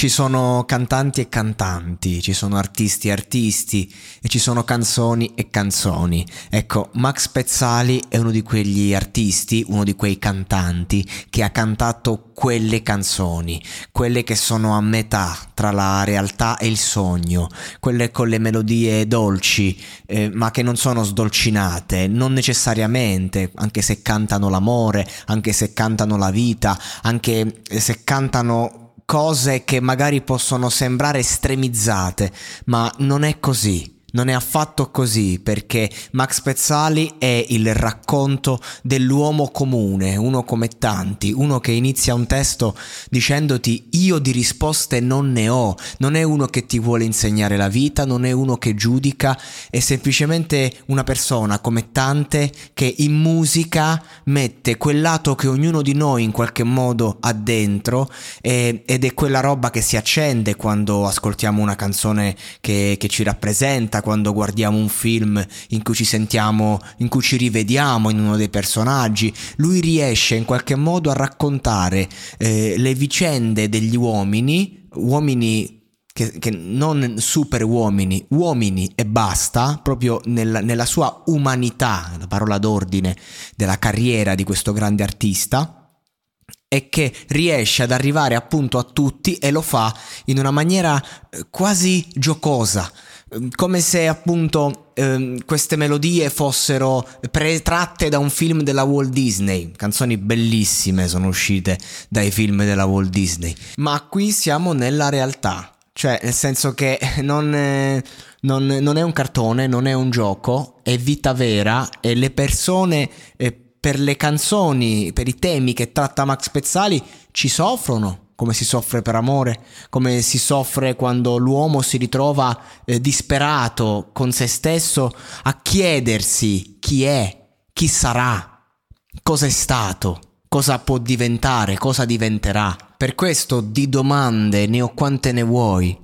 Ci sono cantanti e cantanti, ci sono artisti e artisti e ci sono canzoni e canzoni. Ecco, Max Pezzali è uno di quegli artisti, uno di quei cantanti che ha cantato quelle canzoni, quelle che sono a metà tra la realtà e il sogno, quelle con le melodie dolci, eh, ma che non sono sdolcinate, non necessariamente, anche se cantano l'amore, anche se cantano la vita, anche se cantano cose che magari possono sembrare estremizzate, ma non è così. Non è affatto così perché Max Pezzali è il racconto dell'uomo comune, uno come tanti, uno che inizia un testo dicendoti io di risposte non ne ho, non è uno che ti vuole insegnare la vita, non è uno che giudica, è semplicemente una persona come tante che in musica mette quel lato che ognuno di noi in qualche modo ha dentro e, ed è quella roba che si accende quando ascoltiamo una canzone che, che ci rappresenta quando guardiamo un film in cui ci sentiamo, in cui ci rivediamo in uno dei personaggi. Lui riesce in qualche modo a raccontare eh, le vicende degli uomini, uomini che, che, non super uomini, uomini e basta, proprio nella, nella sua umanità, la parola d'ordine della carriera di questo grande artista e che riesce ad arrivare appunto a tutti e lo fa in una maniera eh, quasi giocosa, Ehm, come se appunto ehm, queste melodie fossero tratte da un film della Walt Disney. Canzoni bellissime sono uscite dai film della Walt Disney. Ma qui siamo nella realtà. Cioè, nel senso che non, è, non, non è un cartone, non è un gioco, è vita vera e le persone eh, per le canzoni, per i temi che tratta Max Pezzali ci soffrono come si soffre per amore, come si soffre quando l'uomo si ritrova eh, disperato con se stesso a chiedersi chi è, chi sarà, cosa è stato, cosa può diventare, cosa diventerà. Per questo di domande ne ho quante ne vuoi.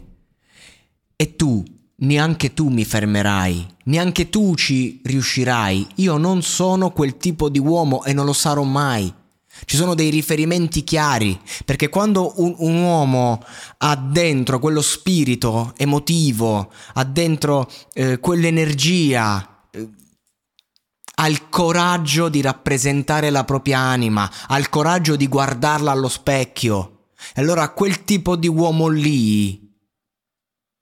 E tu, neanche tu mi fermerai, neanche tu ci riuscirai. Io non sono quel tipo di uomo e non lo sarò mai. Ci sono dei riferimenti chiari, perché quando un, un, uomo ha dentro quello spirito emotivo, ha dentro eh, quell'energia, eh, ha il coraggio di rappresentare la propria anima, ha il coraggio di guardarla allo specchio. E allora quel tipo di uomo lì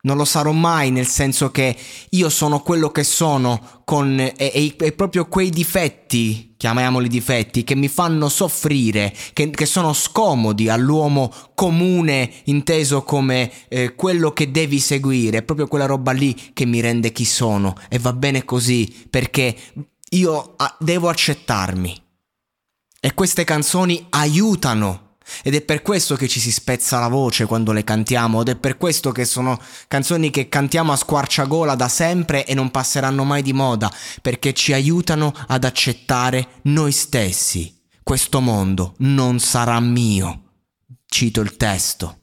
non lo sarò mai nel senso che io sono quello che sono con e, e, e proprio quei difetti, chiamiamoli difetti, che mi fanno soffrire, che, che sono scomodi all'uomo comune inteso come eh, quello che devi seguire, è proprio quella roba lì che mi rende chi sono e va bene così perché io a, devo accettarmi. E queste canzoni aiutano ed è per questo che ci si spezza la voce quando le cantiamo, ed è per questo che sono canzoni che cantiamo a squarciagola da sempre e non passeranno mai di moda, perché ci aiutano ad accettare noi stessi. Questo mondo non sarà mio. Cito il testo.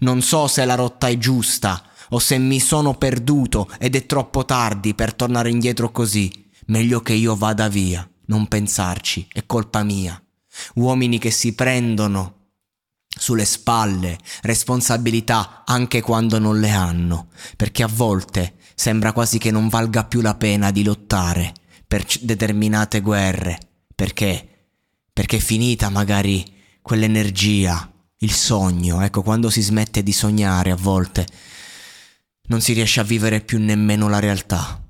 Non so se la rotta è giusta o se mi sono perduto ed è troppo tardi per tornare indietro così. Meglio che io vada via, non pensarci, è colpa mia. Uomini che si prendono sulle spalle responsabilità anche quando non le hanno, perché a volte sembra quasi che non valga più la pena di lottare per determinate guerre, perché? Perché è finita magari quell'energia, il sogno, ecco, quando si smette di sognare a volte non si riesce a vivere più nemmeno la realtà.